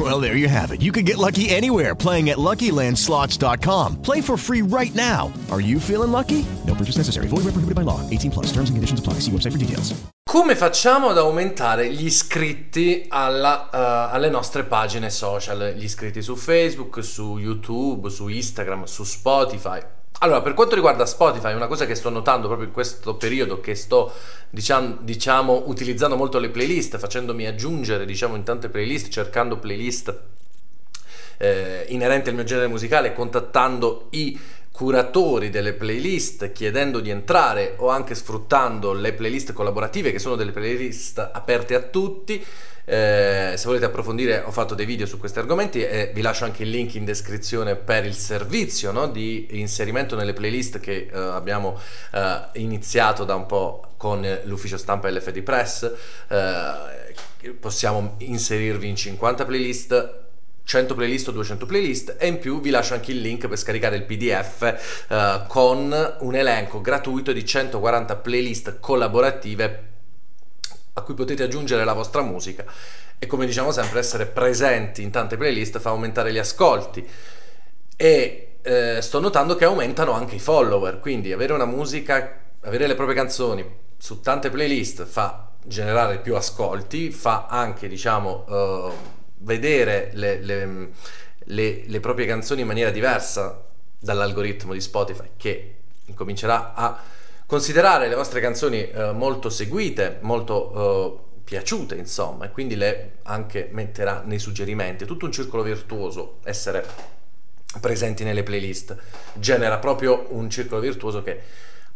Well, there you have it. You can get lucky anywhere playing at LuckyLandSlots.com. Play for free right now. Are you feeling lucky? No purchase necessary. Void where prohibited by law. 18 plus. Terms and conditions apply. See website for details. Come facciamo ad aumentare gli iscritti alla, uh, alle nostre pagine social? Gli iscritti su Facebook, su YouTube, su Instagram, su Spotify. Allora, per quanto riguarda Spotify, una cosa che sto notando proprio in questo periodo, che sto diciamo, diciamo utilizzando molto le playlist, facendomi aggiungere diciamo in tante playlist, cercando playlist eh, inerenti al mio genere musicale, contattando i curatori delle playlist chiedendo di entrare o anche sfruttando le playlist collaborative che sono delle playlist aperte a tutti. Eh, se volete approfondire ho fatto dei video su questi argomenti e vi lascio anche il link in descrizione per il servizio no, di inserimento nelle playlist che eh, abbiamo eh, iniziato da un po' con l'ufficio stampa LFD Press. Eh, possiamo inserirvi in 50 playlist 100 playlist o 200 playlist e in più vi lascio anche il link per scaricare il pdf eh, con un elenco gratuito di 140 playlist collaborative a cui potete aggiungere la vostra musica e come diciamo sempre essere presenti in tante playlist fa aumentare gli ascolti. E eh, sto notando che aumentano anche i follower quindi avere una musica avere le proprie canzoni su tante playlist fa generare più ascolti fa anche diciamo uh, vedere le, le, le, le proprie canzoni in maniera diversa dall'algoritmo di Spotify che incomincerà a considerare le vostre canzoni eh, molto seguite, molto eh, piaciute, insomma, e quindi le anche metterà nei suggerimenti. È tutto un circolo virtuoso essere presenti nelle playlist, genera proprio un circolo virtuoso che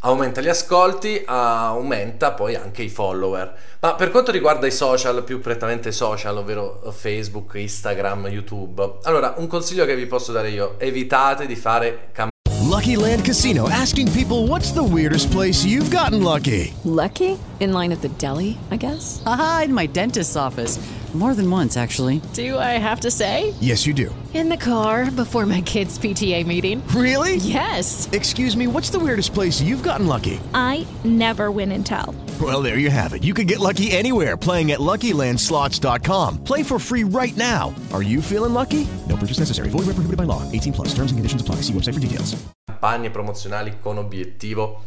aumenta gli ascolti, aumenta poi anche i follower. Ma per quanto riguarda i social, più prettamente social, ovvero Facebook, Instagram, YouTube, allora un consiglio che vi posso dare io, evitate di fare campagne. Lucky Land Casino asking people what's the weirdest place you've gotten lucky? Lucky? In line at the deli, I guess? Aha, in my dentist's office. More than once, actually. Do I have to say? Yes, you do. In the car before my kids' PTA meeting. Really? Yes. Excuse me, what's the weirdest place you've gotten lucky? I never win and tell. Well, there you have it. You can get lucky anywhere playing at LuckyLandSlots.com. Play for free right now. Are you feeling lucky? No purchase necessary. Void where prohibited by law. 18 plus. Terms and conditions apply. See website for details. Campagne promozionali con obiettivo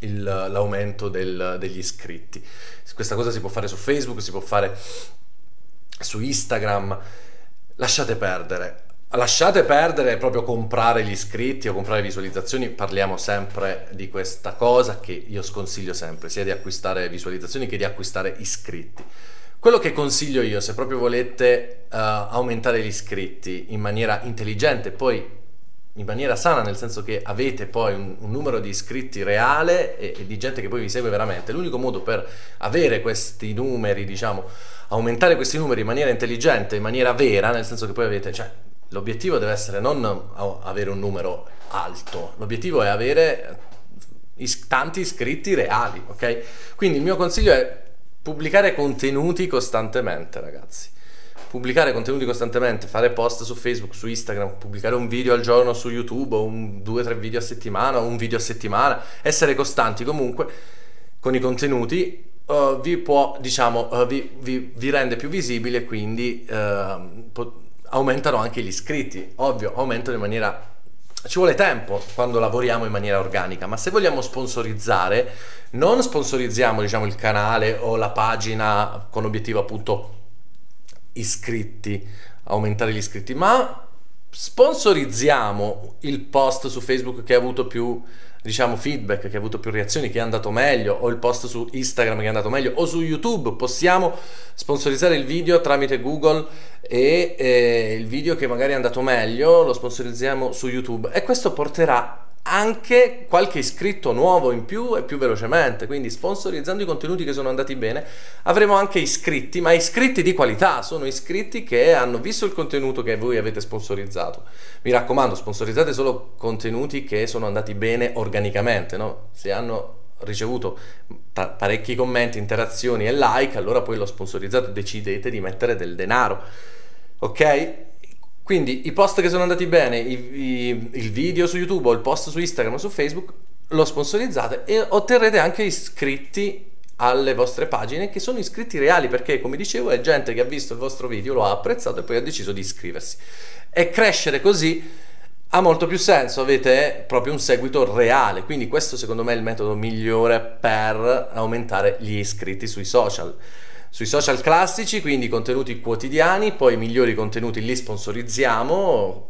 il, l'aumento del, degli iscritti. Questa cosa si può fare su Facebook, si può fare su Instagram, lasciate perdere. Lasciate perdere proprio comprare gli iscritti o comprare visualizzazioni, parliamo sempre di questa cosa che io sconsiglio sempre, sia di acquistare visualizzazioni che di acquistare iscritti. Quello che consiglio io, se proprio volete uh, aumentare gli iscritti in maniera intelligente, poi in maniera sana, nel senso che avete poi un, un numero di iscritti reale e, e, di gente che poi vi segue veramente. L'unico modo per avere questi numeri, diciamo, aumentare questi numeri in maniera intelligente, in maniera vera, nel senso che poi avete, cioè, l'obiettivo deve essere non avere un numero alto, l'obiettivo è avere is- tanti iscritti reali, ok? Quindi il mio consiglio è pubblicare contenuti costantemente, ragazzi pubblicare contenuti costantemente, fare post su Facebook, su Instagram, pubblicare un video al giorno su YouTube, o un, due o tre video a settimana, un video a settimana, essere costanti comunque con i contenuti uh, vi può, diciamo, uh, vi, vi, vi, rende più visibili e quindi uh, po- aumentano anche gli iscritti. Ovvio, aumentano in maniera ci vuole tempo quando lavoriamo in maniera organica, ma se vogliamo sponsorizzare, non sponsorizziamo diciamo, il canale o la pagina con obiettivo appunto iscritti, aumentare gli iscritti, ma sponsorizziamo il post su Facebook che ha avuto più diciamo feedback, che ha avuto più reazioni, che è andato meglio, o il post su Instagram che è andato meglio, o su YouTube. Possiamo sponsorizzare il video tramite Google e eh, il video che magari è andato meglio lo sponsorizziamo su YouTube e questo porterà anche qualche iscritto nuovo in più e più velocemente. Quindi sponsorizzando i contenuti che sono andati bene, avremo anche iscritti, ma iscritti di qualità, sono iscritti che hanno visto il contenuto che voi avete sponsorizzato. Mi raccomando, sponsorizzate solo contenuti che sono andati bene organicamente, no? Se hanno ricevuto ta- parecchi commenti, interazioni e like, allora poi lo sponsorizzato decidete di mettere del denaro. Ok? Quindi i post che sono andati bene, i, i, il video su YouTube o il post su Instagram o su Facebook, lo sponsorizzate e otterrete anche iscritti alle vostre pagine che sono iscritti reali perché come dicevo è gente che ha visto il vostro video, lo ha apprezzato e poi ha deciso di iscriversi. E crescere così ha molto più senso, avete proprio un seguito reale, quindi questo secondo me è il metodo migliore per aumentare gli iscritti sui social. Sui social classici, quindi contenuti quotidiani, poi i migliori contenuti li sponsorizziamo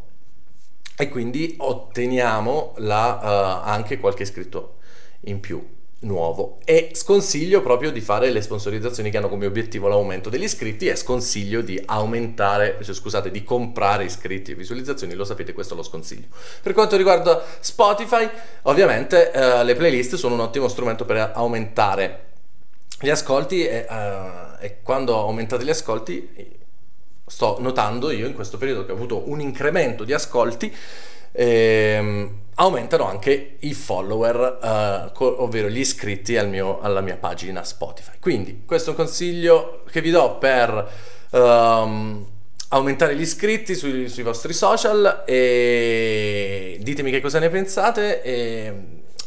e quindi otteniamo la, uh, anche qualche iscritto in più nuovo e sconsiglio proprio di fare le sponsorizzazioni che hanno come obiettivo l'aumento degli iscritti e sconsiglio di aumentare, cioè, scusate, di comprare iscritti e visualizzazioni, lo sapete, questo lo sconsiglio. Per quanto riguarda Spotify, ovviamente eh, le playlist sono un ottimo strumento per aumentare gli ascolti e, uh, e quando aumentate gli ascolti sto notando io in questo periodo che ho avuto un incremento di ascolti ehm, aumentano anche i follower, eh, co- ovvero gli iscritti al mio, alla mia pagina Spotify. Quindi questo è un consiglio che vi do per um, aumentare gli iscritti sui, sui, vostri social e ditemi che cosa ne pensate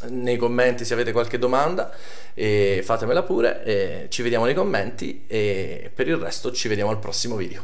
nei commenti se avete qualche domanda e fatemela pure e ci vediamo nei commenti e per il resto ci vediamo al prossimo video.